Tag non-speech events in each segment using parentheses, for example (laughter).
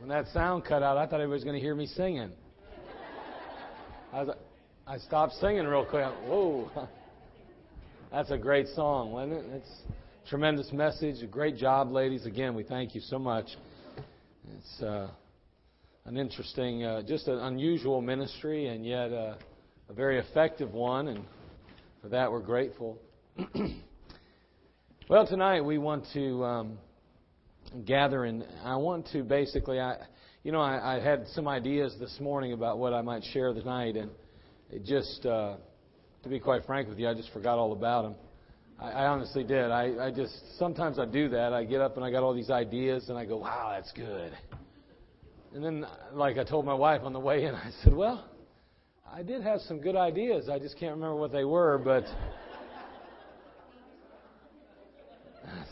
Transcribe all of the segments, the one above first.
When that sound cut out, I thought everybody was going to hear me singing. I, was, I stopped singing real quick. Whoa. (laughs) That's a great song, wasn't it? It's a tremendous message. A great job, ladies. Again, we thank you so much. It's uh, an interesting, uh, just an unusual ministry, and yet uh, a very effective one, and for that we're grateful. (clears throat) well, tonight we want to. Um, gather and I want to basically I you know I, I had some ideas this morning about what I might share tonight and it just uh, to be quite frank with you I just forgot all about them. I, I honestly did. I, I just sometimes I do that. I get up and I got all these ideas and I go wow that's good. And then like I told my wife on the way in (laughs) I said well I did have some good ideas. I just can't remember what they were but (laughs)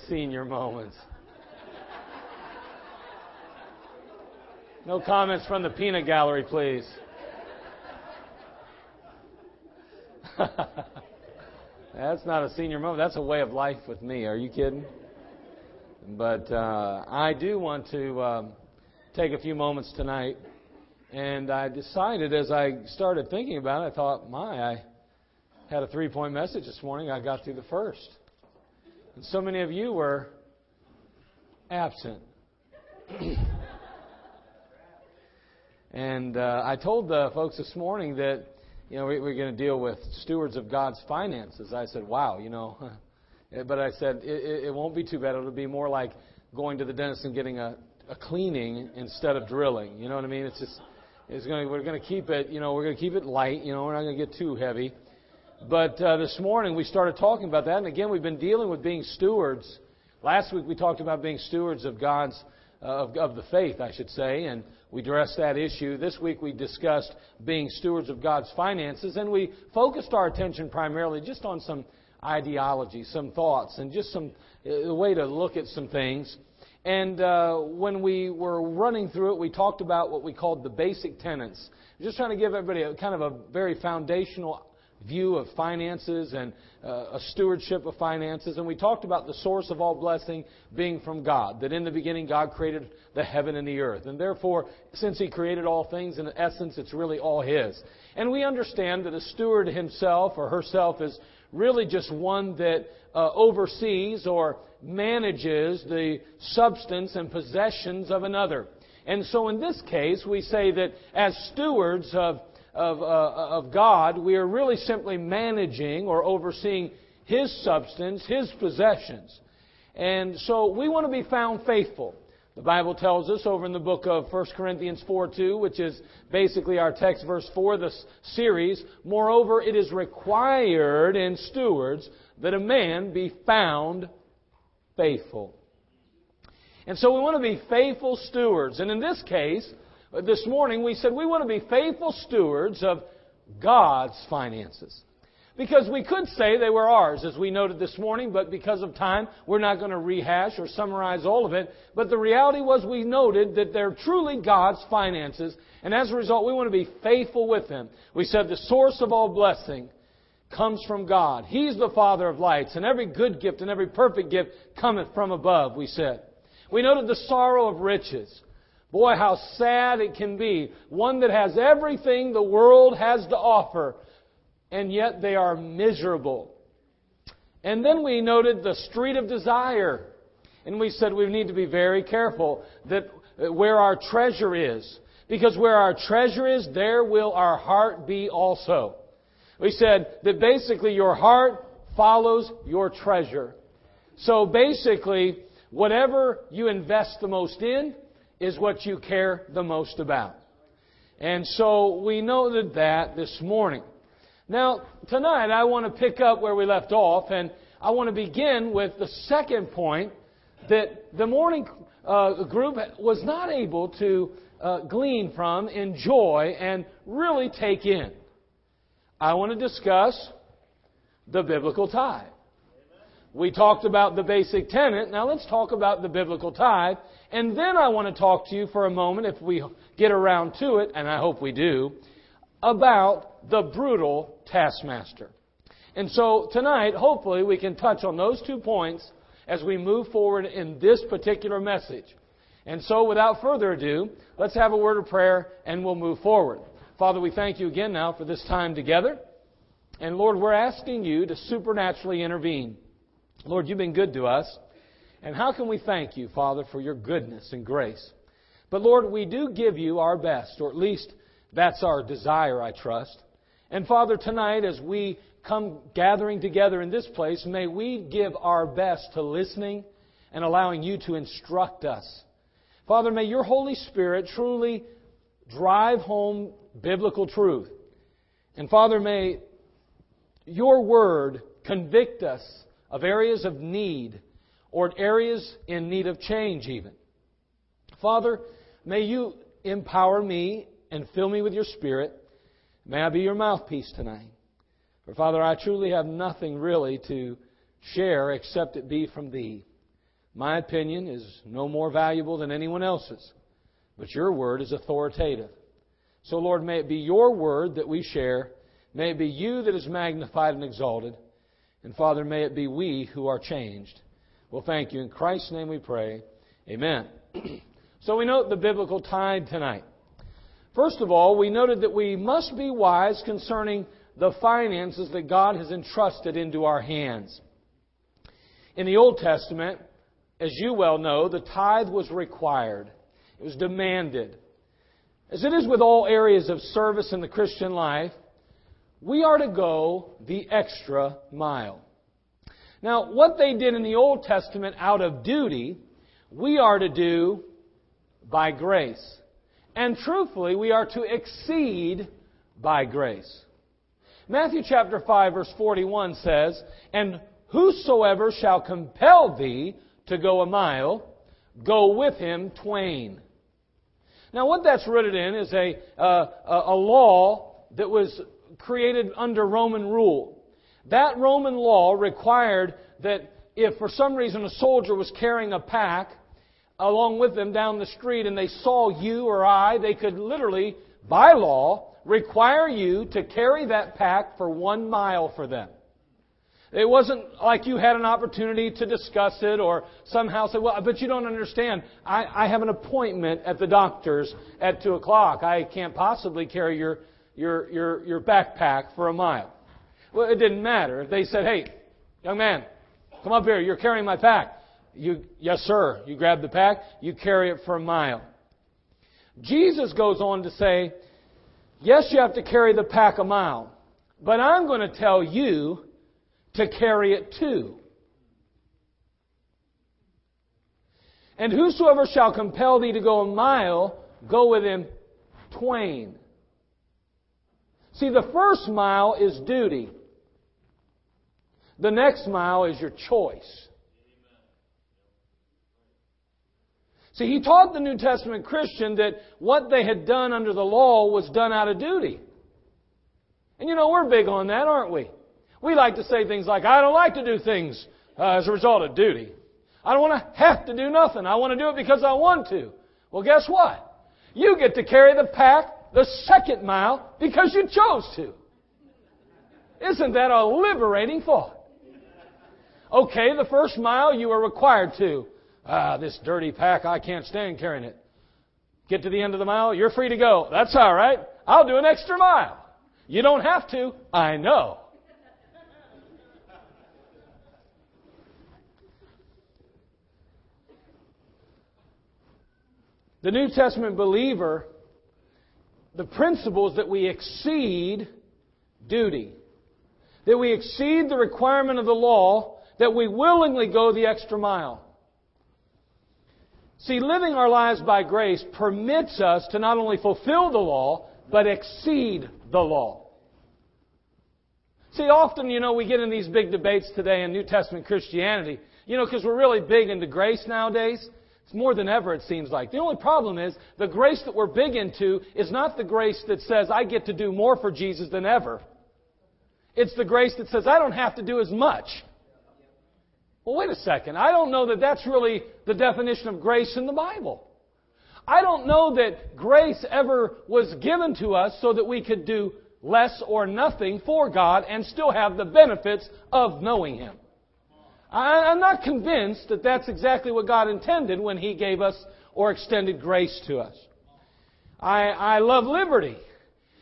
senior moments. No comments from the peanut gallery, please. (laughs) That's not a senior moment. That's a way of life with me. Are you kidding? But uh, I do want to um, take a few moments tonight. And I decided as I started thinking about it, I thought, my, I had a three point message this morning. I got through the first. And so many of you were absent. (clears throat) And uh, I told the folks this morning that, you know, we, we're going to deal with stewards of God's finances. I said, wow, you know. (laughs) but I said, it, it won't be too bad. It'll be more like going to the dentist and getting a, a cleaning instead of drilling. You know what I mean? It's just, it's going to, we're going to keep it, you know, we're going to keep it light. You know, we're not going to get too heavy. But uh, this morning we started talking about that. And again, we've been dealing with being stewards. Last week we talked about being stewards of God's, of, of the faith, I should say. And we addressed that issue. This week we discussed being stewards of God's finances, and we focused our attention primarily just on some ideology, some thoughts, and just some a way to look at some things. And uh, when we were running through it, we talked about what we called the basic tenets. Just trying to give everybody a kind of a very foundational view of finances and uh, a stewardship of finances. And we talked about the source of all blessing being from God. That in the beginning God created the heaven and the earth. And therefore, since He created all things, in essence, it's really all His. And we understand that a steward himself or herself is really just one that uh, oversees or manages the substance and possessions of another. And so in this case, we say that as stewards of of, uh, of God, we are really simply managing or overseeing His substance, His possessions. And so we want to be found faithful. The Bible tells us over in the book of 1 Corinthians 4 2, which is basically our text verse for this series, moreover, it is required in stewards that a man be found faithful. And so we want to be faithful stewards. And in this case, Uh, this morning we said we want to be faithful stewards of God's finances. Because we could say they were ours, as we noted this morning, but because of time, we're not going to rehash or summarize all of it. But the reality was we noted that they're truly God's finances, and as a result, we want to be faithful with them. We said the source of all blessing comes from God. He's the Father of lights, and every good gift and every perfect gift cometh from above, we said. We noted the sorrow of riches. Boy, how sad it can be. One that has everything the world has to offer, and yet they are miserable. And then we noted the street of desire. And we said we need to be very careful that uh, where our treasure is. Because where our treasure is, there will our heart be also. We said that basically your heart follows your treasure. So basically, whatever you invest the most in, is what you care the most about. And so we noted that this morning. Now, tonight I want to pick up where we left off, and I want to begin with the second point that the morning uh, group was not able to uh, glean from, enjoy, and really take in. I want to discuss the biblical tithe. We talked about the basic tenet. Now let's talk about the biblical tithe and then I want to talk to you for a moment, if we get around to it, and I hope we do, about the brutal taskmaster. And so tonight, hopefully, we can touch on those two points as we move forward in this particular message. And so, without further ado, let's have a word of prayer and we'll move forward. Father, we thank you again now for this time together. And Lord, we're asking you to supernaturally intervene. Lord, you've been good to us. And how can we thank you, Father, for your goodness and grace? But Lord, we do give you our best, or at least that's our desire, I trust. And Father, tonight as we come gathering together in this place, may we give our best to listening and allowing you to instruct us. Father, may your Holy Spirit truly drive home biblical truth. And Father, may your word convict us of areas of need or areas in need of change, even. Father, may you empower me and fill me with your Spirit. May I be your mouthpiece tonight. For Father, I truly have nothing really to share except it be from Thee. My opinion is no more valuable than anyone else's, but your word is authoritative. So, Lord, may it be your word that we share. May it be you that is magnified and exalted. And, Father, may it be we who are changed. Well, thank you. In Christ's name we pray. Amen. (clears throat) so, we note the biblical tithe tonight. First of all, we noted that we must be wise concerning the finances that God has entrusted into our hands. In the Old Testament, as you well know, the tithe was required. It was demanded. As it is with all areas of service in the Christian life, we are to go the extra mile. Now, what they did in the Old Testament out of duty, we are to do by grace. And truthfully, we are to exceed by grace. Matthew chapter 5 verse 41 says, And whosoever shall compel thee to go a mile, go with him twain. Now, what that's rooted in is a, uh, a law that was created under Roman rule. That Roman law required that if for some reason a soldier was carrying a pack along with them down the street and they saw you or I, they could literally, by law, require you to carry that pack for one mile for them. It wasn't like you had an opportunity to discuss it or somehow say, well, but you don't understand. I, I have an appointment at the doctor's at 2 o'clock. I can't possibly carry your, your, your, your backpack for a mile. Well, it didn't matter. They said, hey, young man, come up here. You're carrying my pack. You, yes, sir. You grab the pack, you carry it for a mile. Jesus goes on to say, yes, you have to carry the pack a mile, but I'm going to tell you to carry it too. And whosoever shall compel thee to go a mile, go with him twain. See, the first mile is duty. The next mile is your choice. See, he taught the New Testament Christian that what they had done under the law was done out of duty. And you know, we're big on that, aren't we? We like to say things like, I don't like to do things uh, as a result of duty. I don't want to have to do nothing. I want to do it because I want to. Well, guess what? You get to carry the pack the second mile because you chose to. Isn't that a liberating thought? Okay, the first mile you are required to. Ah, this dirty pack, I can't stand carrying it. Get to the end of the mile, you're free to go. That's all right. I'll do an extra mile. You don't have to. I know. The New Testament believer, the principle is that we exceed duty, that we exceed the requirement of the law, that we willingly go the extra mile. See, living our lives by grace permits us to not only fulfill the law, but exceed the law. See, often, you know, we get in these big debates today in New Testament Christianity, you know, because we're really big into grace nowadays. It's more than ever, it seems like. The only problem is the grace that we're big into is not the grace that says, I get to do more for Jesus than ever. It's the grace that says, I don't have to do as much. Well, wait a second. I don't know that that's really the definition of grace in the Bible. I don't know that grace ever was given to us so that we could do less or nothing for God and still have the benefits of knowing Him. I'm not convinced that that's exactly what God intended when He gave us or extended grace to us. I, I love liberty.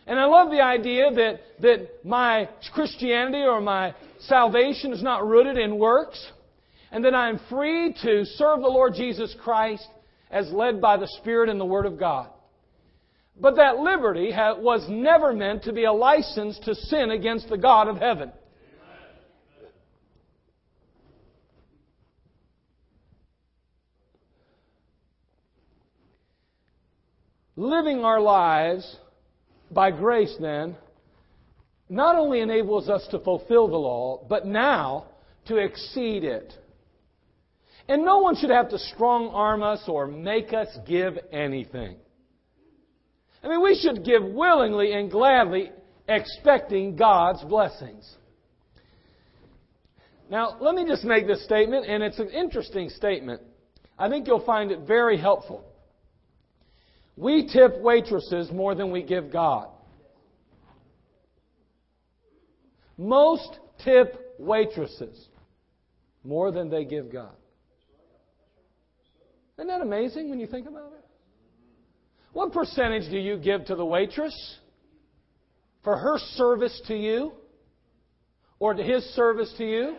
And I love the idea that, that my Christianity or my salvation is not rooted in works, and then I am free to serve the Lord Jesus Christ as led by the Spirit and the Word of God. But that liberty was never meant to be a license to sin against the God of heaven. Living our lives by grace, then, not only enables us to fulfill the law, but now to exceed it. And no one should have to strong arm us or make us give anything. I mean, we should give willingly and gladly, expecting God's blessings. Now, let me just make this statement, and it's an interesting statement. I think you'll find it very helpful. We tip waitresses more than we give God. Most tip waitresses more than they give God. Isn't that amazing when you think about it? What percentage do you give to the waitress for her service to you or to his service to you?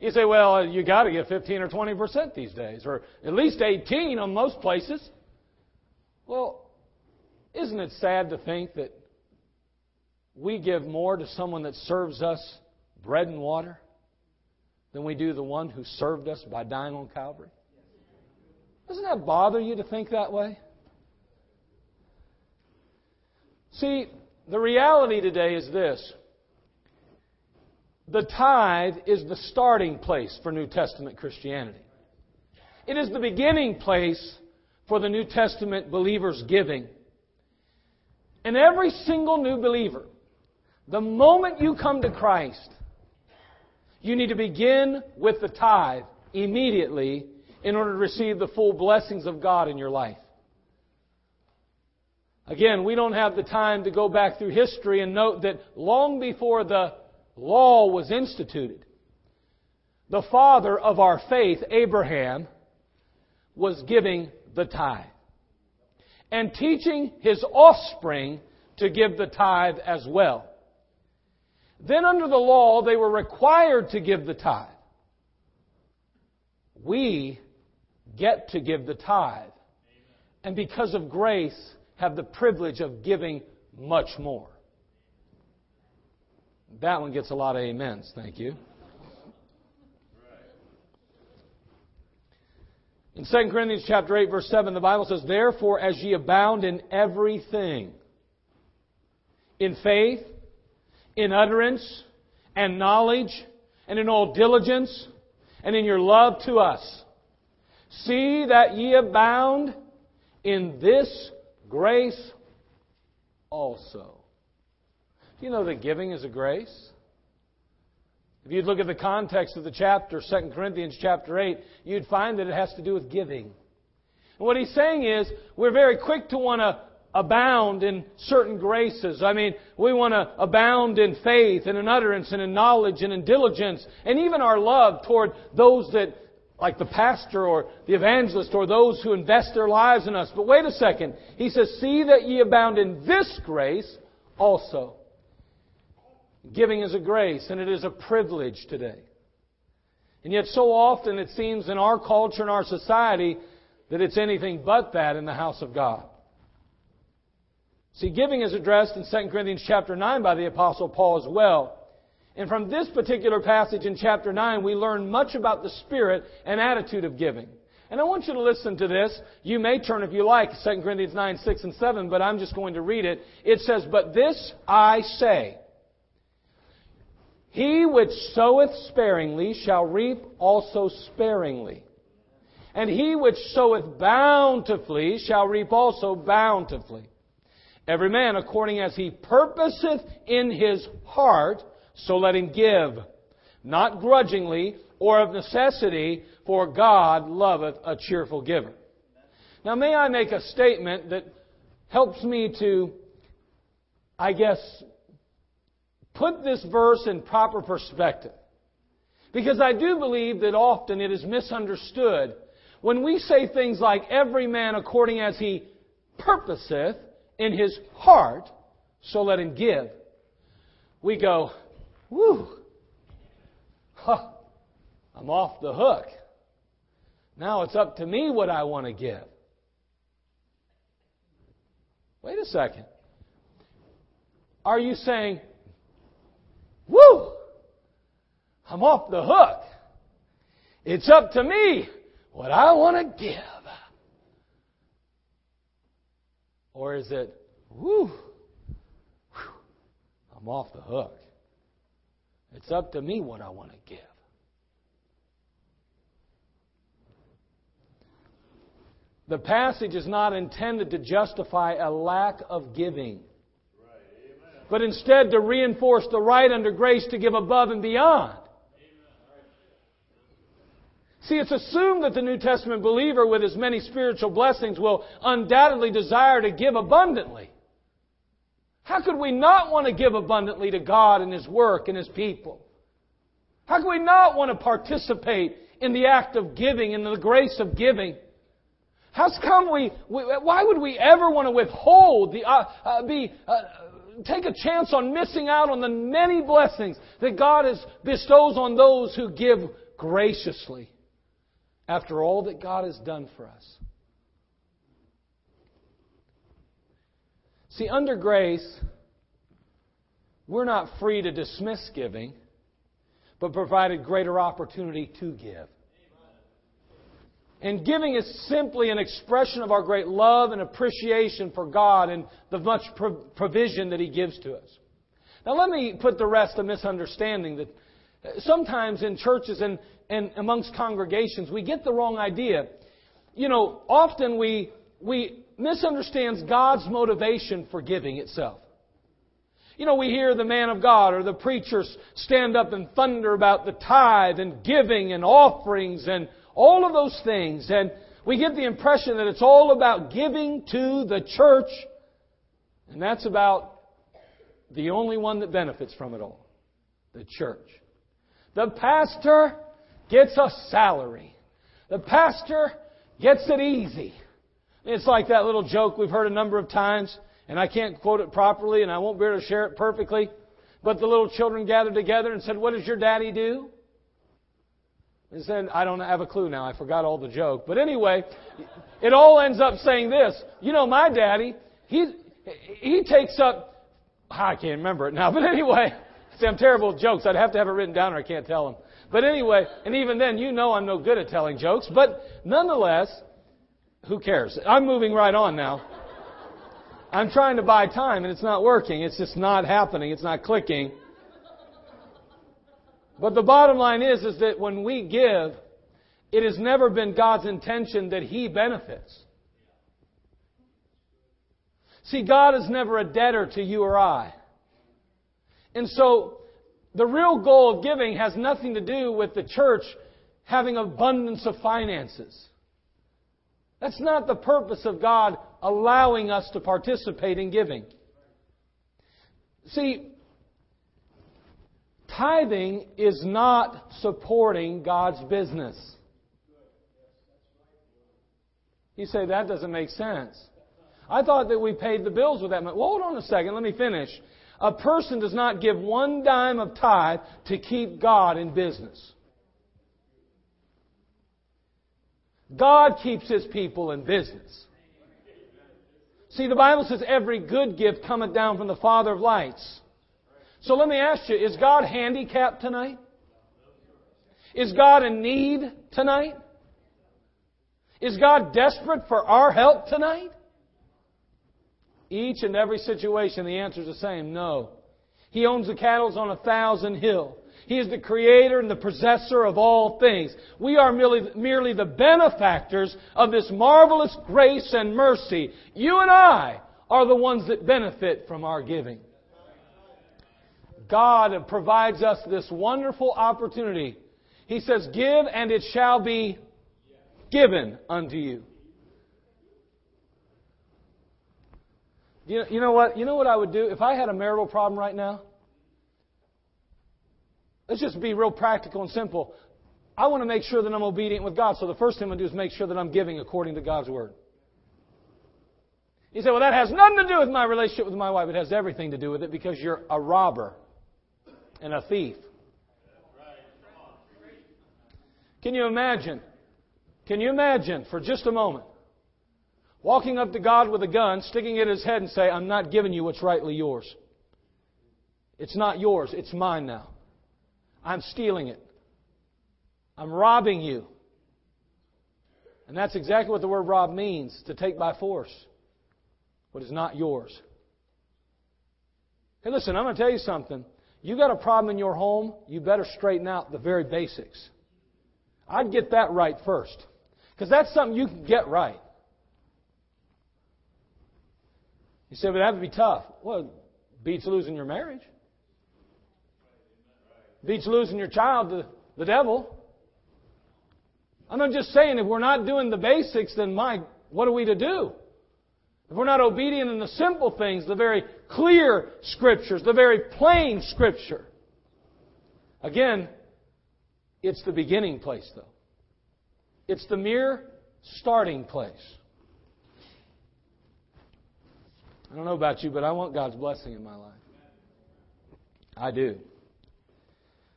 You say, well, you got to give 15 or 20% these days, or at least 18 on most places. Well, isn't it sad to think that we give more to someone that serves us bread and water than we do the one who served us by dying on Calvary? Doesn't that bother you to think that way? See, the reality today is this. The tithe is the starting place for New Testament Christianity. It is the beginning place for the New Testament believer's giving. And every single new believer, the moment you come to Christ, you need to begin with the tithe immediately in order to receive the full blessings of God in your life. Again, we don't have the time to go back through history and note that long before the law was instituted, the father of our faith, Abraham, was giving the tithe and teaching his offspring to give the tithe as well. Then, under the law, they were required to give the tithe. We get to give the tithe. And because of grace, have the privilege of giving much more. That one gets a lot of amens. Thank you. In 2 Corinthians chapter 8 verse 7 the Bible says therefore as ye abound in everything in faith in utterance and knowledge and in all diligence and in your love to us see that ye abound in this grace also. Do you know that giving is a grace? If you'd look at the context of the chapter, 2 Corinthians chapter 8, you'd find that it has to do with giving. And what he's saying is, we're very quick to want to abound in certain graces. I mean, we want to abound in faith and in utterance and in knowledge and in diligence and even our love toward those that like the pastor or the evangelist or those who invest their lives in us. But wait a second. He says, See that ye abound in this grace also. Giving is a grace, and it is a privilege today. And yet, so often it seems in our culture and our society that it's anything but that in the house of God. See, giving is addressed in 2 Corinthians chapter 9 by the Apostle Paul as well. And from this particular passage in chapter 9, we learn much about the spirit and attitude of giving. And I want you to listen to this. You may turn if you like, 2 Corinthians 9, 6, and 7, but I'm just going to read it. It says, But this I say, He which soweth sparingly shall reap also sparingly. And he which soweth bountifully shall reap also bountifully. Every man according as he purposeth in his heart, so let him give, not grudgingly or of necessity, for God loveth a cheerful giver. Now, may I make a statement that helps me to, I guess, put this verse in proper perspective. Because I do believe that often it is misunderstood when we say things like, every man according as he purposeth in his heart, so let him give, we go, whew, huh, I'm off the hook. Now it's up to me what I want to give. Wait a second. Are you saying, woo, I'm off the hook? It's up to me what I want to give. Or is it, woo, I'm off the hook. It's up to me what I want to give. The passage is not intended to justify a lack of giving, but instead to reinforce the right under grace to give above and beyond. See, it's assumed that the New Testament believer with his many spiritual blessings will undoubtedly desire to give abundantly. How could we not want to give abundantly to God and His work and His people? How could we not want to participate in the act of giving and the grace of giving? How come we, we why would we ever want to withhold the, uh, uh, be, uh, take a chance on missing out on the many blessings that God has, bestows on those who give graciously after all that God has done for us? See, under grace, we're not free to dismiss giving, but provided greater opportunity to give. And giving is simply an expression of our great love and appreciation for God and the much provision that He gives to us. Now, let me put the rest of misunderstanding that sometimes in churches and, and amongst congregations, we get the wrong idea. You know, often we, we misunderstand God's motivation for giving itself. You know, we hear the man of God or the preachers stand up and thunder about the tithe and giving and offerings and all of those things. And we get the impression that it's all about giving to the church. And that's about the only one that benefits from it all. The church. The pastor gets a salary. The pastor gets it easy. It's like that little joke we've heard a number of times, and I can't quote it properly, and I won't be able to share it perfectly. But the little children gathered together and said, What does your daddy do? And said, I don't have a clue now. I forgot all the joke. But anyway, it all ends up saying this. You know, my daddy, he, he takes up, I can't remember it now, (laughs) but anyway, see, I'm terrible at jokes. I'd have to have it written down or I can't tell them. But anyway, and even then, you know I'm no good at telling jokes. But nonetheless, who cares? I'm moving right on now. I'm trying to buy time and it's not working. It's just not happening. It's not clicking. But the bottom line is, is that when we give, it has never been God's intention that He benefits. See, God is never a debtor to you or I. And so, the real goal of giving has nothing to do with the church having abundance of finances. That's not the purpose of God allowing us to participate in giving. See, Tithing is not supporting God's business. You say that doesn't make sense. I thought that we paid the bills with that money. Well, hold on a second. Let me finish. A person does not give one dime of tithe to keep God in business. God keeps His people in business. See, the Bible says every good gift cometh down from the Father of lights. So let me ask you, is God handicapped tonight? Is God in need tonight? Is God desperate for our help tonight? Each and every situation, the answer is the same no. He owns the cattle on a thousand hill. He is the creator and the possessor of all things. We are merely, merely the benefactors of this marvelous grace and mercy. You and I are the ones that benefit from our giving. God provides us this wonderful opportunity. He says, Give and it shall be given unto you. You know, what? You know what I would do if I had a marital problem right now? Let's just be real practical and simple. I want to make sure that I'm obedient with God. So the first thing I'm going to do is make sure that I'm giving according to God's Word. You say, well, that has nothing to do with my relationship with my wife. It has everything to do with it because you're a robber and a thief. Can you imagine? Can you imagine for just a moment walking up to God with a gun, sticking it in his head, and say, I'm not giving you what's rightly yours? It's not yours, it's mine now. I'm stealing it. I'm robbing you. And that's exactly what the word rob means to take by force what is not yours. Hey, listen, I'm going to tell you something. You got a problem in your home, you better straighten out the very basics. I'd get that right first. Because that's something you can get right. You say, but that would be tough. Well, beats losing your marriage. Beats losing your child to the devil. I'm just saying if we're not doing the basics, then my, what are we to do? If we're not obedient in the simple things, the very clear scriptures, the very plain scripture. Again, it's the beginning place though. It's the mere starting place. I don't know about you, but I want God's blessing in my life. I do.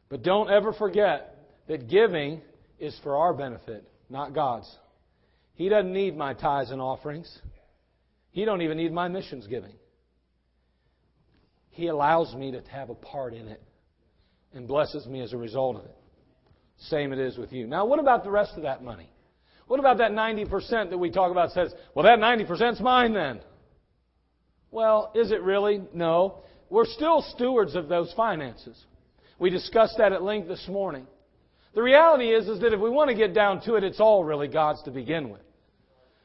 But don't ever forget that giving is for our benefit, not God's. He doesn't need my tithes and offerings. He don't even need my missions giving. He allows me to have a part in it and blesses me as a result of it. Same it is with you. Now, what about the rest of that money? What about that 90% that we talk about says, well, that 90% is mine then? Well, is it really? No. We're still stewards of those finances. We discussed that at length this morning. The reality is, is that if we want to get down to it, it's all really God's to begin with.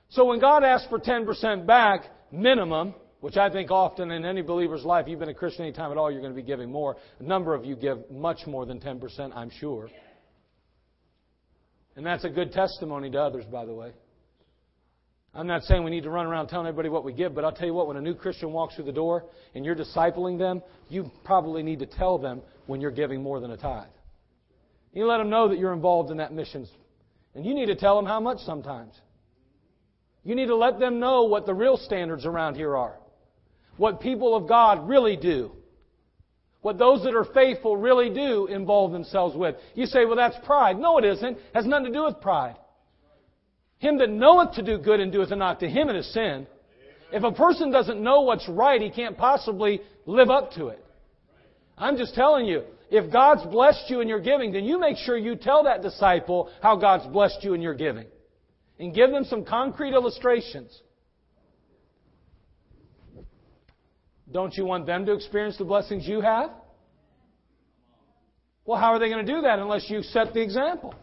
So when God asks for 10% back, minimum, which I think often in any believer's life, you've been a Christian any time at all, you're going to be giving more. A number of you give much more than 10%, I'm sure. And that's a good testimony to others, by the way. I'm not saying we need to run around telling everybody what we give, but I'll tell you what, when a new Christian walks through the door and you're discipling them, you probably need to tell them when you're giving more than a tithe. You let them know that you're involved in that missions. And you need to tell them how much sometimes. You need to let them know what the real standards around here are. What people of God really do. What those that are faithful really do involve themselves with. You say, well, that's pride. No, it isn't. It has nothing to do with pride. Him that knoweth to do good and doeth it not, to him it is sin. If a person doesn't know what's right, he can't possibly live up to it. I'm just telling you, if God's blessed you in your giving, then you make sure you tell that disciple how God's blessed you in your giving. And give them some concrete illustrations. Don't you want them to experience the blessings you have? Well, how are they going to do that unless you set the example?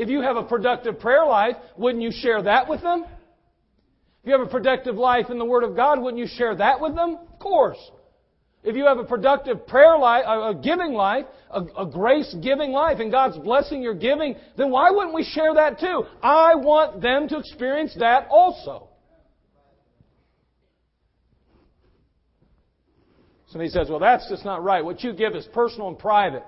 If you have a productive prayer life, wouldn't you share that with them? If you have a productive life in the Word of God, wouldn't you share that with them? Of course. If you have a productive prayer life, a giving life, a, a grace giving life, and God's blessing your giving, then why wouldn't we share that too? I want them to experience that also. Somebody says, well, that's just not right. What you give is personal and private.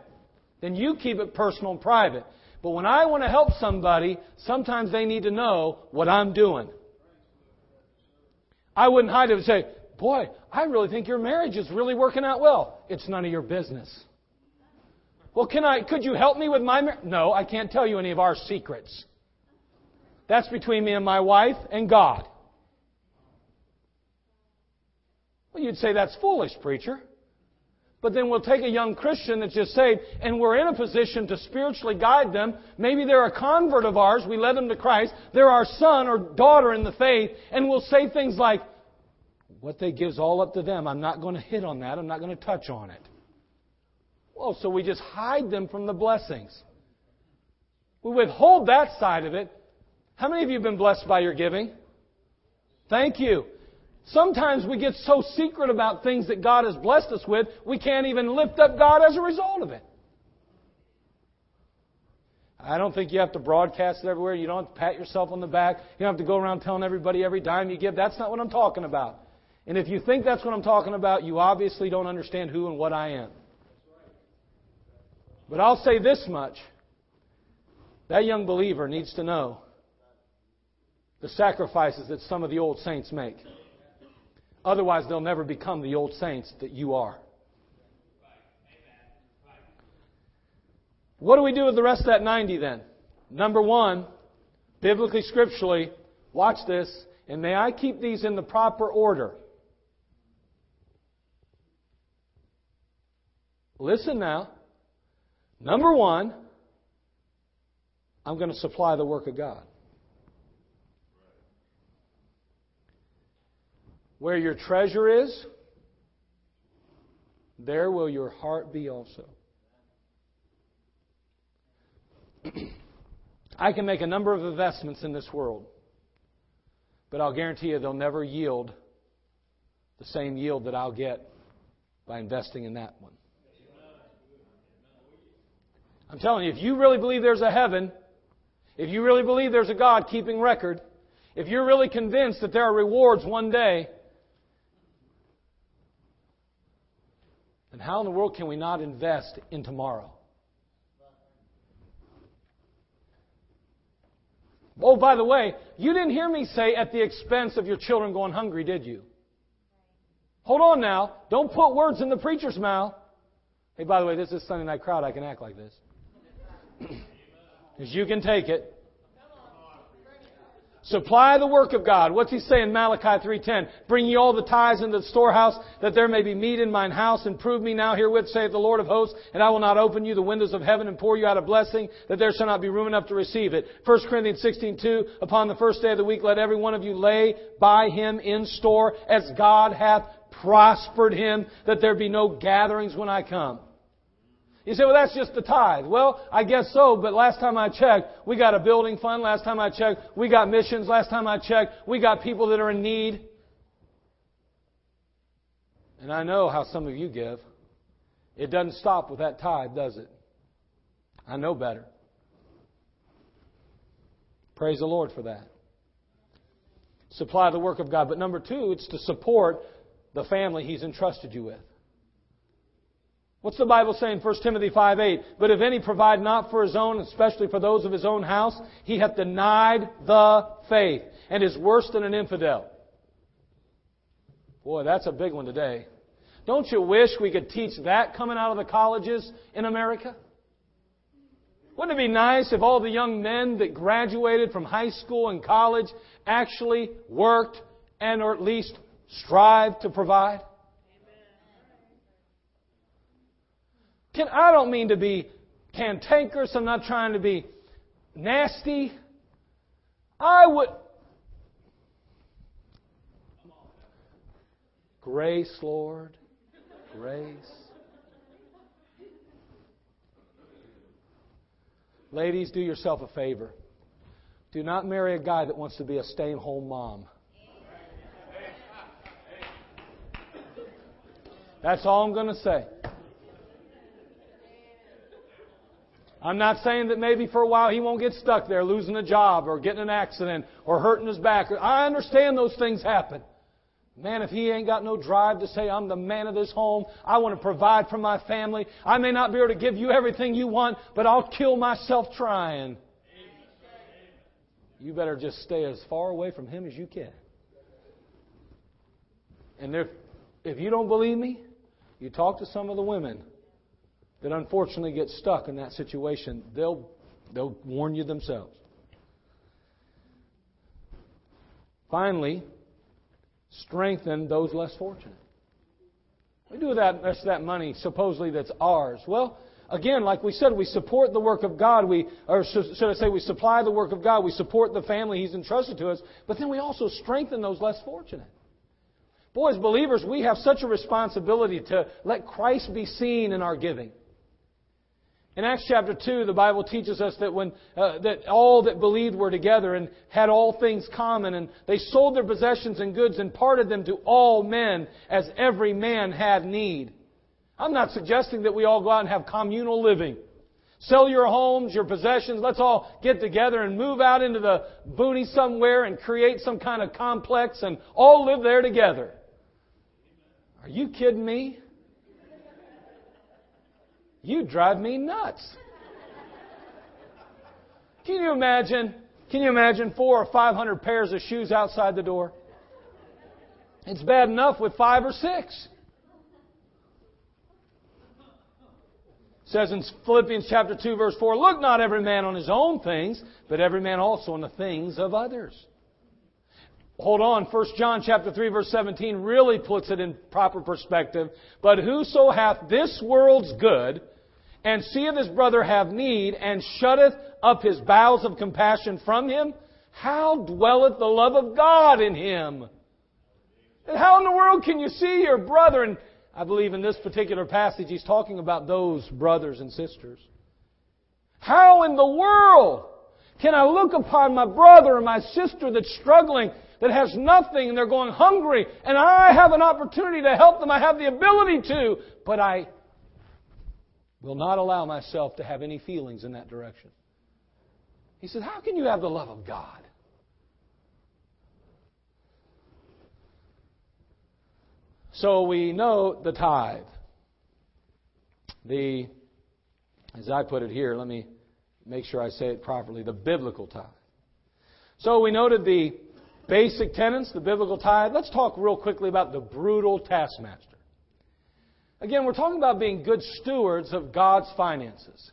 Then you keep it personal and private. But when I want to help somebody, sometimes they need to know what I'm doing. I wouldn't hide it and say, Boy, I really think your marriage is really working out well. It's none of your business. Well, can I, could you help me with my marriage? No, I can't tell you any of our secrets. That's between me and my wife and God. Well, you'd say that's foolish, preacher. But then we'll take a young Christian that's just saved and we're in a position to spiritually guide them. Maybe they're a convert of ours. We led them to Christ. They're our son or daughter in the faith. And we'll say things like, what they give is all up to them. I'm not going to hit on that. I'm not going to touch on it. Well, so we just hide them from the blessings. We withhold that side of it. How many of you have been blessed by your giving? Thank you. Sometimes we get so secret about things that God has blessed us with, we can't even lift up God as a result of it. I don't think you have to broadcast it everywhere. You don't have to pat yourself on the back. You don't have to go around telling everybody every dime you give. That's not what I'm talking about. And if you think that's what I'm talking about, you obviously don't understand who and what I am. But I'll say this much. That young believer needs to know the sacrifices that some of the old saints make. Otherwise, they'll never become the old saints that you are. What do we do with the rest of that 90 then? Number one, biblically, scripturally, watch this, and may I keep these in the proper order. Listen now. Number one, I'm going to supply the work of God. Where your treasure is, there will your heart be also. (clears throat) I can make a number of investments in this world, but I'll guarantee you they'll never yield the same yield that I'll get by investing in that one. I'm telling you, if you really believe there's a heaven, if you really believe there's a God keeping record, if you're really convinced that there are rewards one day, how in the world can we not invest in tomorrow? Oh, by the way, you didn't hear me say at the expense of your children going hungry, did you? Hold on now. Don't put words in the preacher's mouth. Hey, by the way, this is Sunday night crowd. I can act like this. (clears throat) Because you can take it. Supply the work of God. What's he saying Malachi 3.10? Bring ye all the tithes into the storehouse, that there may be meat in mine house, and prove me now herewith, saith the Lord of hosts, and I will not open you the windows of heaven and pour you out a blessing, that there shall not be room enough to receive it. 1 Corinthians 16.2, Upon the first day of the week let every one of you lay by him in store, as God hath prospered him, that there be no gatherings when I come. You say, well, that's just the tithe. Well, I guess so, but last time I checked, we got a building fund. Last time I checked, we got missions. Last time I checked, we got people that are in need. And I know how some of you give. It doesn't stop with that tithe, does it? I know better. Praise the Lord for that. Supply the work of God. But number two, it's to support the family He's entrusted you with. What's the Bible saying? 1 Timothy 5 8. But if any provide not for his own, especially for those of his own house, he hath denied the faith and is worse than an infidel. Boy, that's a big one today. Don't you wish we could teach that coming out of the colleges in America? Wouldn't it be nice if all the young men that graduated from high school and college actually worked and or at least strived to provide? Can, I don't mean to be cantankerous. I'm not trying to be nasty. I would. Grace, Lord. Grace. Ladies, do yourself a favor. Do not marry a guy that wants to be a stay at home mom. That's all I'm going to say. I'm not saying that maybe for a while he won't get stuck there losing a job or getting an accident or hurting his back. I understand those things happen. Man, if he ain't got no drive to say, I'm the man of this home, I want to provide for my family. I may not be able to give you everything you want, but I'll kill myself trying. You better just stay as far away from him as you can. And if, if you don't believe me, you talk to some of the women that unfortunately get stuck in that situation, they'll, they'll warn you themselves. Finally, strengthen those less fortunate. We do that, that's that money supposedly that's ours. Well, again, like we said, we support the work of God. We, or should I say, we supply the work of God. We support the family He's entrusted to us. But then we also strengthen those less fortunate. Boys, believers, we have such a responsibility to let Christ be seen in our giving. In Acts chapter 2, the Bible teaches us that when uh, that all that believed were together and had all things common, and they sold their possessions and goods and parted them to all men as every man had need. I'm not suggesting that we all go out and have communal living. Sell your homes, your possessions. Let's all get together and move out into the boonies somewhere and create some kind of complex and all live there together. Are you kidding me? You drive me nuts. Can you imagine? Can you imagine four or five hundred pairs of shoes outside the door? It's bad enough with five or six. It says in Philippians chapter 2 verse 4, look not every man on his own things, but every man also on the things of others. Hold on, 1 John chapter 3 verse 17 really puts it in proper perspective. But whoso hath this world's good, and seeth his brother have need, and shutteth up his bowels of compassion from him, how dwelleth the love of God in him? And how in the world can you see your brother? And I believe in this particular passage he's talking about those brothers and sisters. How in the world can I look upon my brother or my sister that's struggling, that has nothing, and they're going hungry, and I have an opportunity to help them, I have the ability to, but I will not allow myself to have any feelings in that direction. He said, How can you have the love of God? So we know the tithe. The, as I put it here, let me make sure I say it properly, the biblical tithe. So we noted the basic tenets, the biblical tithe. Let's talk real quickly about the brutal taskmaster. Again, we're talking about being good stewards of God's finances.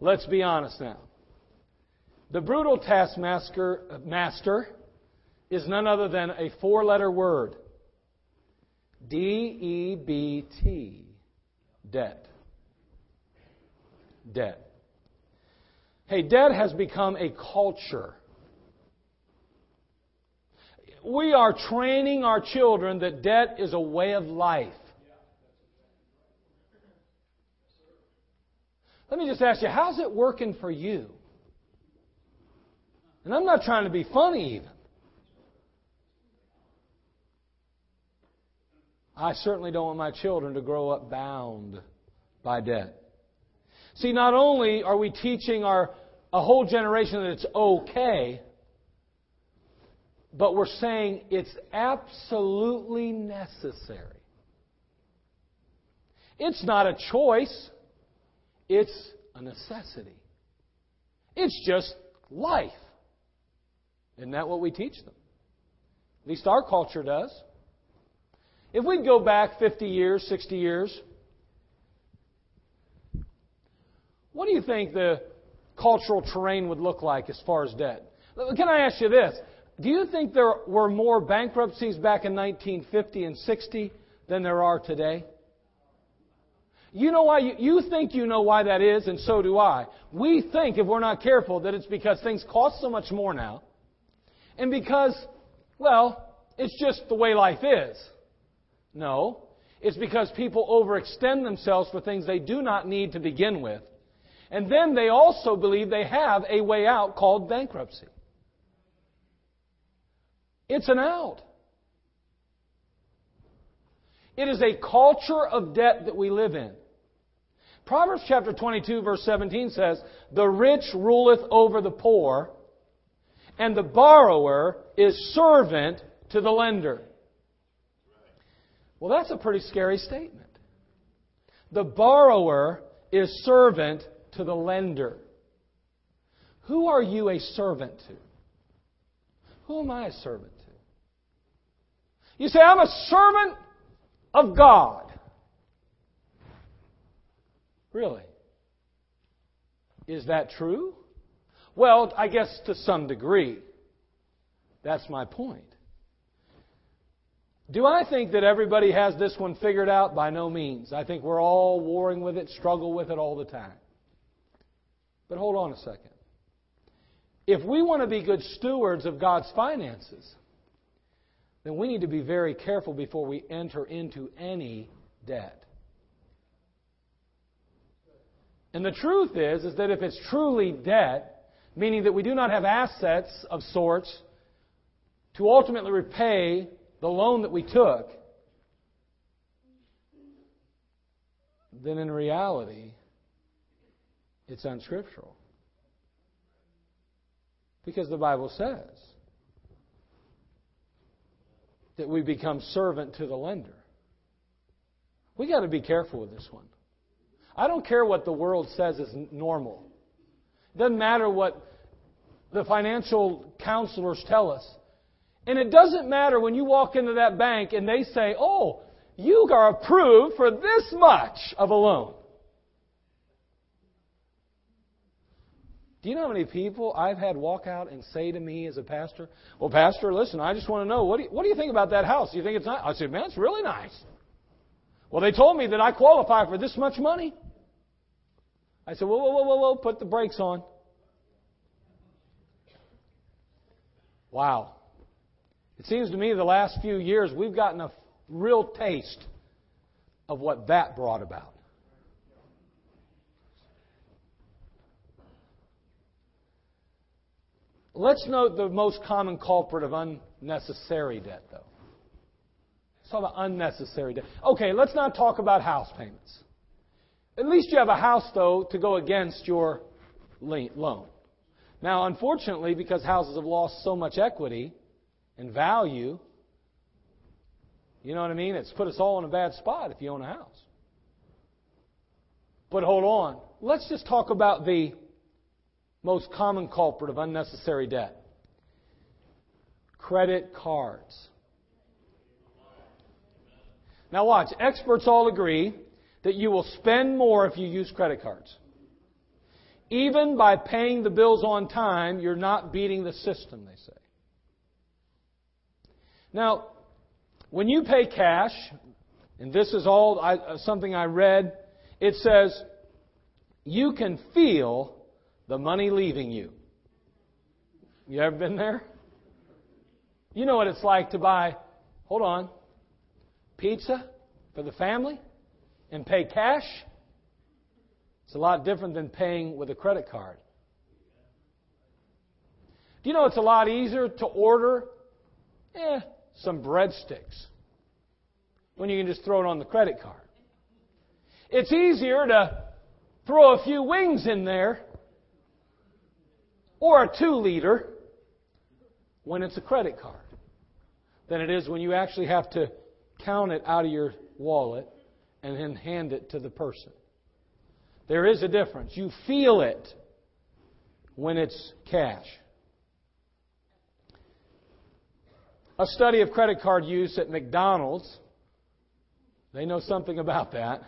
Let's be honest now. The brutal taskmaster uh, master is none other than a four letter word D E B T. Debt. Debt. Hey, debt has become a culture. We are training our children that debt is a way of life. Let me just ask you, how's it working for you? And I'm not trying to be funny even. I certainly don't want my children to grow up bound by debt. See, not only are we teaching our a whole generation that it's okay, but we're saying it's absolutely necessary. It's not a choice, it's a necessity. It's just life. Isn't that what we teach them? At least our culture does. If we go back 50 years, 60 years, what do you think the cultural terrain would look like as far as debt? Can I ask you this? Do you think there were more bankruptcies back in 1950 and 60 than there are today? You know why? You, you think you know why that is, and so do I. We think, if we're not careful, that it's because things cost so much more now, and because, well, it's just the way life is. No. It's because people overextend themselves for things they do not need to begin with. And then they also believe they have a way out called bankruptcy. It's an out. It is a culture of debt that we live in. Proverbs chapter 22 verse 17 says, The rich ruleth over the poor, and the borrower is servant to the lender. Well, that's a pretty scary statement. The borrower is servant to the lender. Who are you a servant to? Who am I a servant to? You say, I'm a servant of God. Really? Is that true? Well, I guess to some degree. That's my point. Do I think that everybody has this one figured out? By no means. I think we're all warring with it, struggle with it all the time. But hold on a second. If we want to be good stewards of God's finances, then we need to be very careful before we enter into any debt. And the truth is, is that if it's truly debt, meaning that we do not have assets of sorts to ultimately repay the loan that we took, then in reality, it's unscriptural. Because the Bible says that we become servant to the lender. We got to be careful with this one. I don't care what the world says is normal. It doesn't matter what the financial counselors tell us. And it doesn't matter when you walk into that bank and they say, oh, you are approved for this much of a loan. Do you know how many people I've had walk out and say to me as a pastor, Well, Pastor, listen, I just want to know, what do you, what do you think about that house? Do you think it's nice? I said, Man, it's really nice. Well, they told me that I qualify for this much money. I said, Whoa, whoa, whoa, whoa, whoa, put the brakes on. Wow. It seems to me the last few years we've gotten a real taste of what that brought about. Let's note the most common culprit of unnecessary debt, though. Talk about unnecessary debt. Okay, let's not talk about house payments. At least you have a house, though, to go against your loan. Now, unfortunately, because houses have lost so much equity and value, you know what I mean? It's put us all in a bad spot if you own a house. But hold on. Let's just talk about the most common culprit of unnecessary debt credit cards. Now, watch. Experts all agree that you will spend more if you use credit cards. Even by paying the bills on time, you're not beating the system, they say. Now, when you pay cash, and this is all I, uh, something I read, it says you can feel the money leaving you. You ever been there? You know what it's like to buy, hold on, pizza for the family and pay cash? It's a lot different than paying with a credit card. Do you know it's a lot easier to order eh, some breadsticks when you can just throw it on the credit card? It's easier to throw a few wings in there or a two liter when it's a credit card than it is when you actually have to count it out of your wallet and then hand it to the person. There is a difference. You feel it when it's cash. A study of credit card use at McDonald's, they know something about that,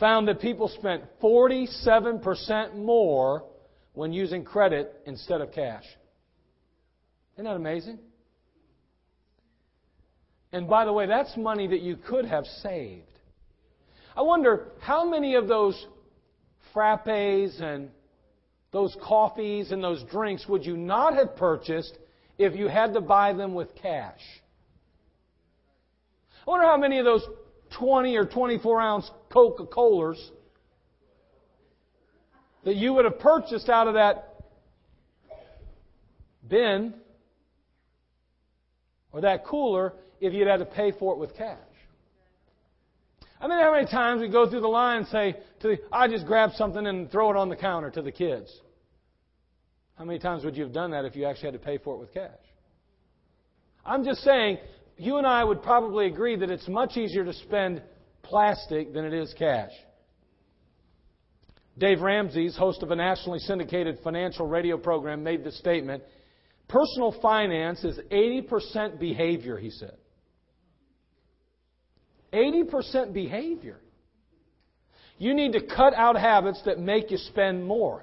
found that people spent 47% more when using credit instead of cash. Isn't that amazing? And by the way, that's money that you could have saved. I wonder how many of those frappes and those coffees and those drinks would you not have purchased if you had to buy them with cash? I wonder how many of those 20 or 24 ounce Coca Colas that you would have purchased out of that bin or that cooler if you'd had to pay for it with cash. I mean, how many times we go through the line and say, to the, I just grab something and throw it on the counter to the kids. How many times would you have done that if you actually had to pay for it with cash? I'm just saying, you and I would probably agree that it's much easier to spend plastic than it is cash. Dave Ramsey, host of a nationally syndicated financial radio program, made the statement Personal finance is 80% behavior, he said. 80% behavior. You need to cut out habits that make you spend more.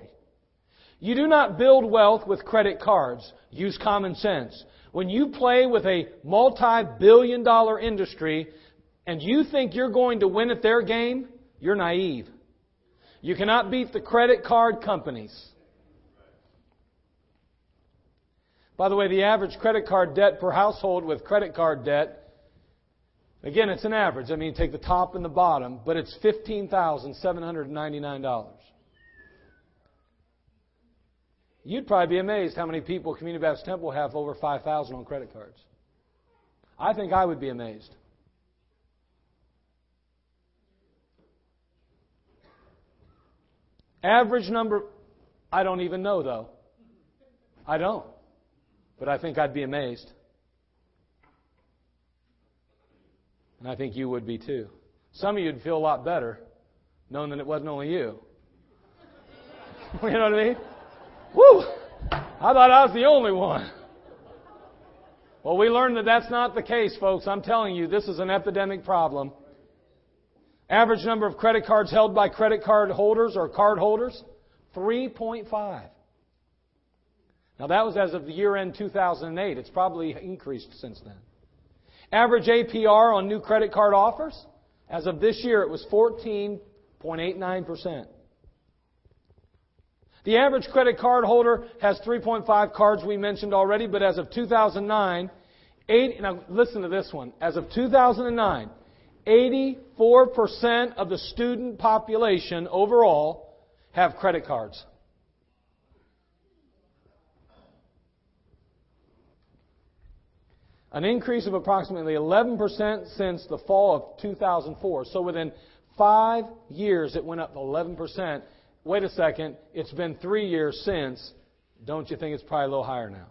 You do not build wealth with credit cards. Use common sense. When you play with a multi billion dollar industry and you think you're going to win at their game, you're naive. You cannot beat the credit card companies. By the way, the average credit card debt per household with credit card debt, again, it's an average. I mean, take the top and the bottom, but it's $15,799. You'd probably be amazed how many people Community Baptist Temple have over 5,000 on credit cards. I think I would be amazed. Average number, I don't even know though. I don't. But I think I'd be amazed. And I think you would be too. Some of you would feel a lot better knowing that it wasn't only you. (laughs) you know what I mean? Woo! I thought I was the only one. Well, we learned that that's not the case, folks. I'm telling you, this is an epidemic problem. Average number of credit cards held by credit card holders or card holders, 3.5. Now that was as of the year end 2008. It's probably increased since then. Average APR on new credit card offers, as of this year, it was 14.89%. The average credit card holder has 3.5 cards we mentioned already, but as of 2009, 80, now listen to this one. As of 2009, 84% of the student population overall have credit cards. An increase of approximately 11% since the fall of 2004. So within five years, it went up 11%. Wait a second, it's been three years since. Don't you think it's probably a little higher now?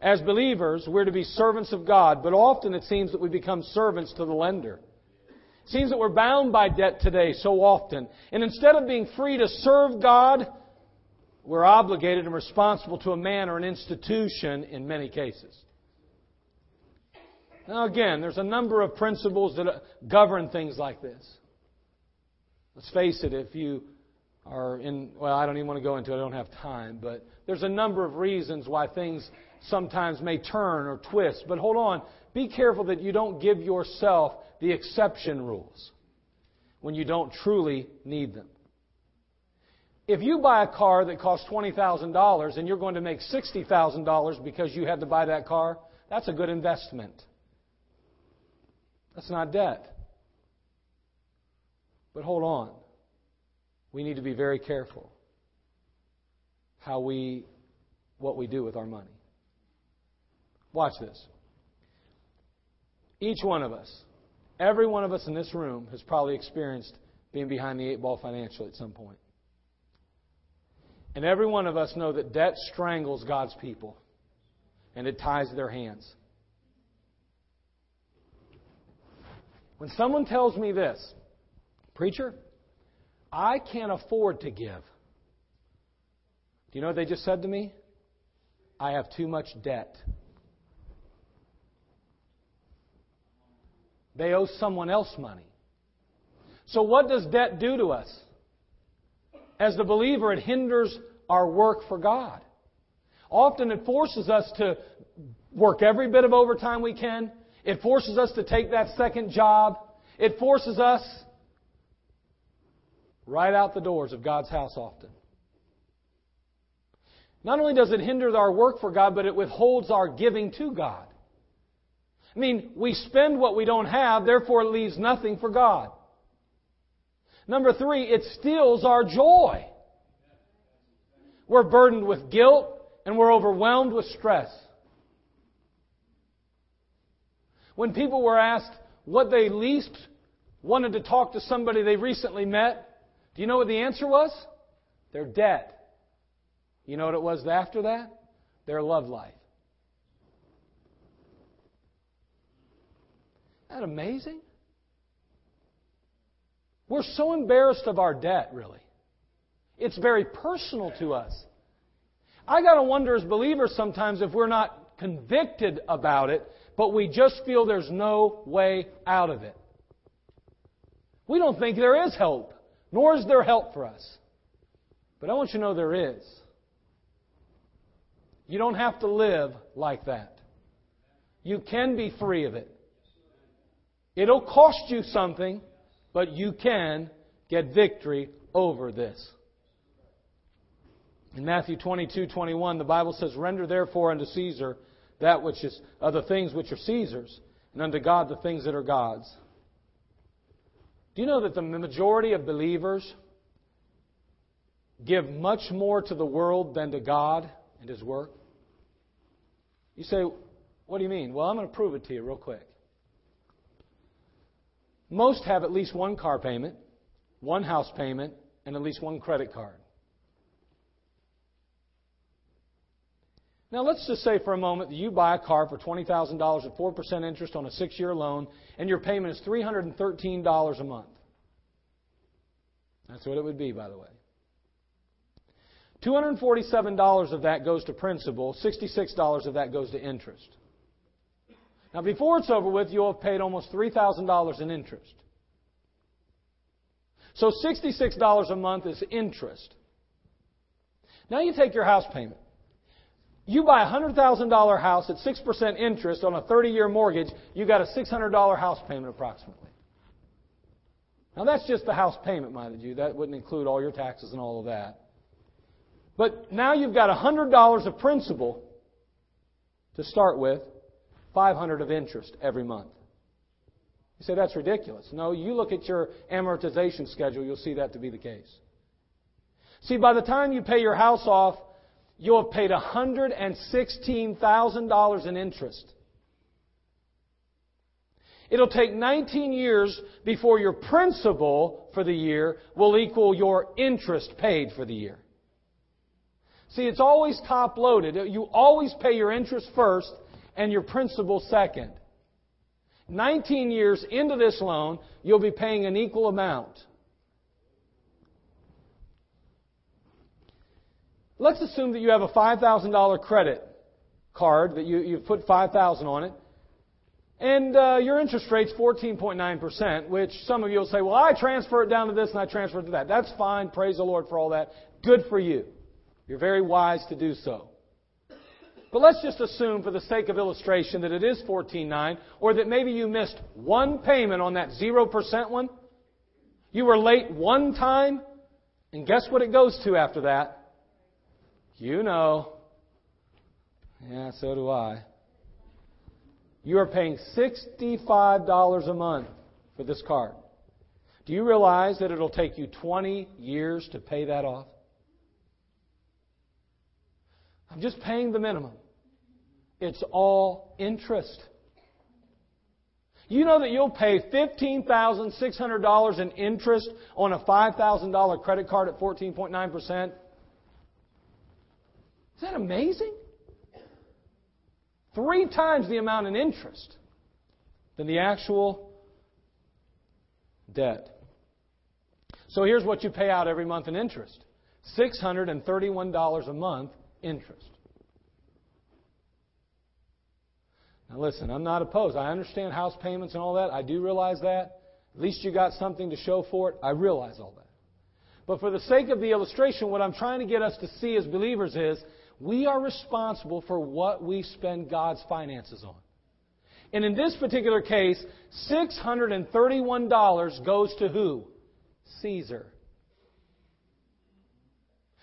As believers, we're to be servants of God, but often it seems that we become servants to the lender. It seems that we're bound by debt today so often. And instead of being free to serve God, we're obligated and responsible to a man or an institution in many cases. Now, again, there's a number of principles that uh, govern things like this. Let's face it, if you are in, well, I don't even want to go into it, I don't have time, but there's a number of reasons why things sometimes may turn or twist. But hold on, be careful that you don't give yourself the exception rules when you don't truly need them. If you buy a car that costs $20,000 and you're going to make $60,000 because you had to buy that car, that's a good investment. That's not debt. But hold on. We need to be very careful how we what we do with our money. Watch this. Each one of us, every one of us in this room has probably experienced being behind the eight ball financially at some point. And every one of us know that debt strangles God's people and it ties their hands. When someone tells me this, preacher, I can't afford to give. Do you know what they just said to me? I have too much debt. They owe someone else money. So, what does debt do to us? As the believer, it hinders our work for God. Often it forces us to work every bit of overtime we can. It forces us to take that second job. It forces us right out the doors of God's house often. Not only does it hinder our work for God, but it withholds our giving to God. I mean, we spend what we don't have, therefore it leaves nothing for God. Number three, it steals our joy. We're burdened with guilt and we're overwhelmed with stress. When people were asked what they least wanted to talk to somebody they recently met, do you know what the answer was? Their debt. You know what it was after that? Their love life. Isn't that amazing? We're so embarrassed of our debt, really. It's very personal to us. I got to wonder as believers sometimes if we're not convicted about it, but we just feel there's no way out of it. We don't think there is hope, nor is there help for us. But I want you to know there is. You don't have to live like that. You can be free of it. It'll cost you something, but you can get victory over this. In Matthew 22, 21, the Bible says, Render therefore unto Caesar that which is, uh, the things which are Caesar's, and unto God the things that are God's. Do you know that the majority of believers give much more to the world than to God and His work? You say, What do you mean? Well, I'm going to prove it to you real quick. Most have at least one car payment, one house payment, and at least one credit card. Now, let's just say for a moment that you buy a car for $20,000 at 4% interest on a six year loan, and your payment is $313 a month. That's what it would be, by the way. $247 of that goes to principal, $66 of that goes to interest. Now, before it's over with, you'll have paid almost $3,000 in interest. So $66 a month is interest. Now you take your house payment. You buy a $100,000 house at 6% interest on a 30 year mortgage, you got a $600 house payment approximately. Now that's just the house payment, mind you. That wouldn't include all your taxes and all of that. But now you've got a $100 of principal to start with, 500 of interest every month. You say that's ridiculous. No, you look at your amortization schedule, you'll see that to be the case. See, by the time you pay your house off, you'll have paid $116,000 in interest. It'll take 19 years before your principal for the year will equal your interest paid for the year. See, it's always top loaded. You always pay your interest first and your principal second. 19 years into this loan, you'll be paying an equal amount. Let's assume that you have a $5,000 credit card that you, you've put 5,000 on it. And uh, your interest rate's 14.9%, which some of you will say, well, I transfer it down to this and I transfer it to that. That's fine. Praise the Lord for all that. Good for you. You're very wise to do so. But let's just assume, for the sake of illustration, that it is 14.9, or that maybe you missed one payment on that 0% one. You were late one time, and guess what it goes to after that? You know. Yeah, so do I. You are paying $65 a month for this card. Do you realize that it'll take you 20 years to pay that off? I'm just paying the minimum. It's all interest. You know that you'll pay $15,600 in interest on a $5,000 credit card at 14.9%? Is that amazing? Three times the amount in interest than the actual debt. So here's what you pay out every month in interest $631 a month interest. Now, listen, I'm not opposed. I understand house payments and all that. I do realize that. At least you got something to show for it. I realize all that. But for the sake of the illustration, what I'm trying to get us to see as believers is we are responsible for what we spend God's finances on. And in this particular case, $631 goes to who? Caesar.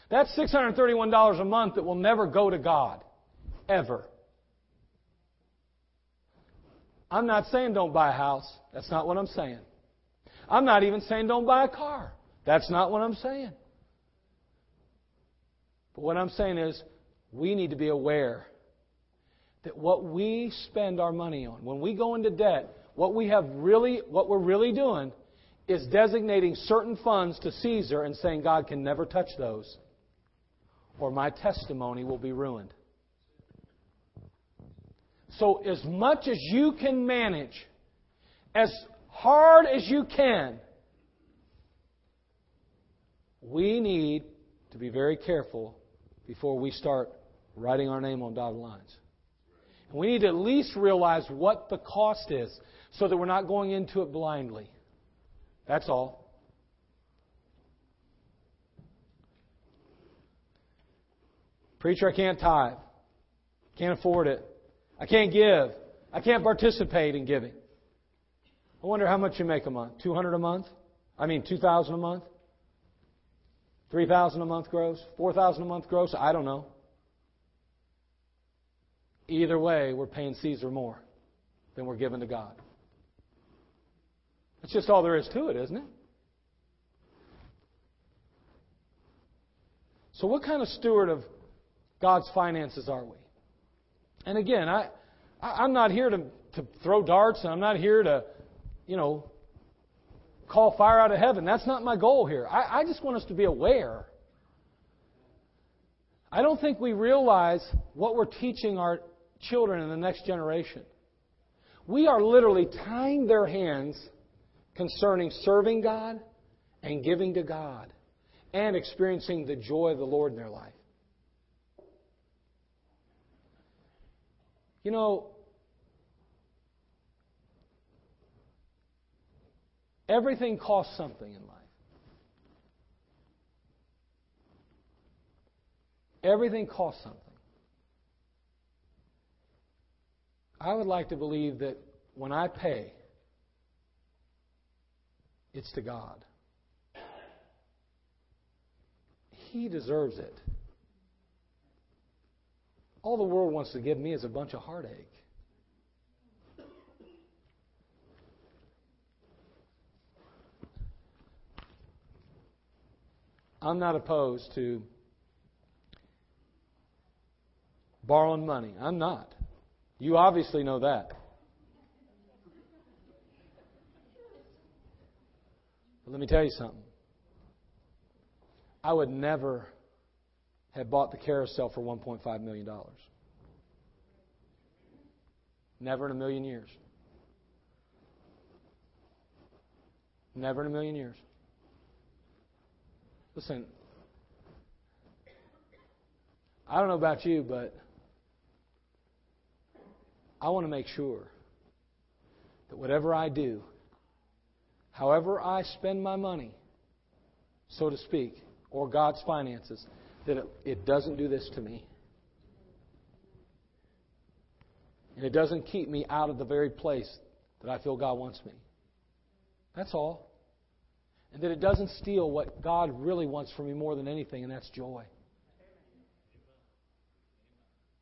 That's $631 a month that will never go to God. Ever. I'm not saying don't buy a house. That's not what I'm saying. I'm not even saying don't buy a car. That's not what I'm saying. But what I'm saying is we need to be aware that what we spend our money on, when we go into debt, what we have really what we're really doing is designating certain funds to Caesar and saying God can never touch those or my testimony will be ruined. So, as much as you can manage, as hard as you can, we need to be very careful before we start writing our name on dotted lines. And we need to at least realize what the cost is so that we're not going into it blindly. That's all. Preacher, I can't tithe. Can't afford it. I can't give. I can't participate in giving. I wonder how much you make a month. 200 a month? I mean, 2,000 a month? 3,000 a month gross? 4,000 a month gross? I don't know. Either way, we're paying Caesar more than we're giving to God. That's just all there is to it, isn't it? So, what kind of steward of God's finances are we? And again, I, I'm not here to, to throw darts, and I'm not here to, you know, call fire out of heaven. That's not my goal here. I, I just want us to be aware. I don't think we realize what we're teaching our children in the next generation. We are literally tying their hands concerning serving God and giving to God and experiencing the joy of the Lord in their life. You know, everything costs something in life. Everything costs something. I would like to believe that when I pay, it's to God. He deserves it. All the world wants to give me is a bunch of heartache. I'm not opposed to borrowing money. I'm not. You obviously know that. But let me tell you something. I would never have bought the carousel for $1.5 million. Never in a million years. Never in a million years. Listen, I don't know about you, but I want to make sure that whatever I do, however I spend my money, so to speak, or God's finances, that it, it doesn't do this to me. And it doesn't keep me out of the very place that I feel God wants me. That's all. And that it doesn't steal what God really wants from me more than anything, and that's joy.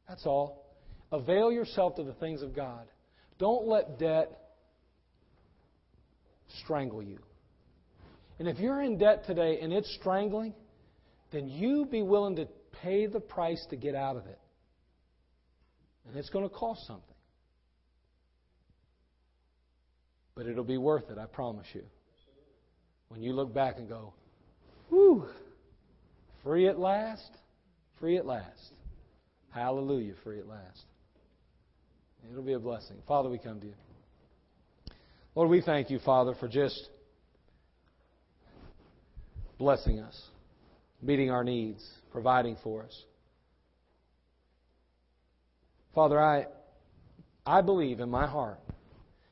That's all. Avail yourself to the things of God. Don't let debt strangle you. And if you're in debt today and it's strangling, then you be willing to pay the price to get out of it. And it's going to cost something. But it'll be worth it, I promise you. When you look back and go, whew, free at last, free at last. Hallelujah, free at last. It'll be a blessing. Father, we come to you. Lord, we thank you, Father, for just blessing us, meeting our needs, providing for us. Father, I, I believe in my heart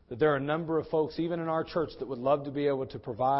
that there are a number of folks, even in our church, that would love to be able to provide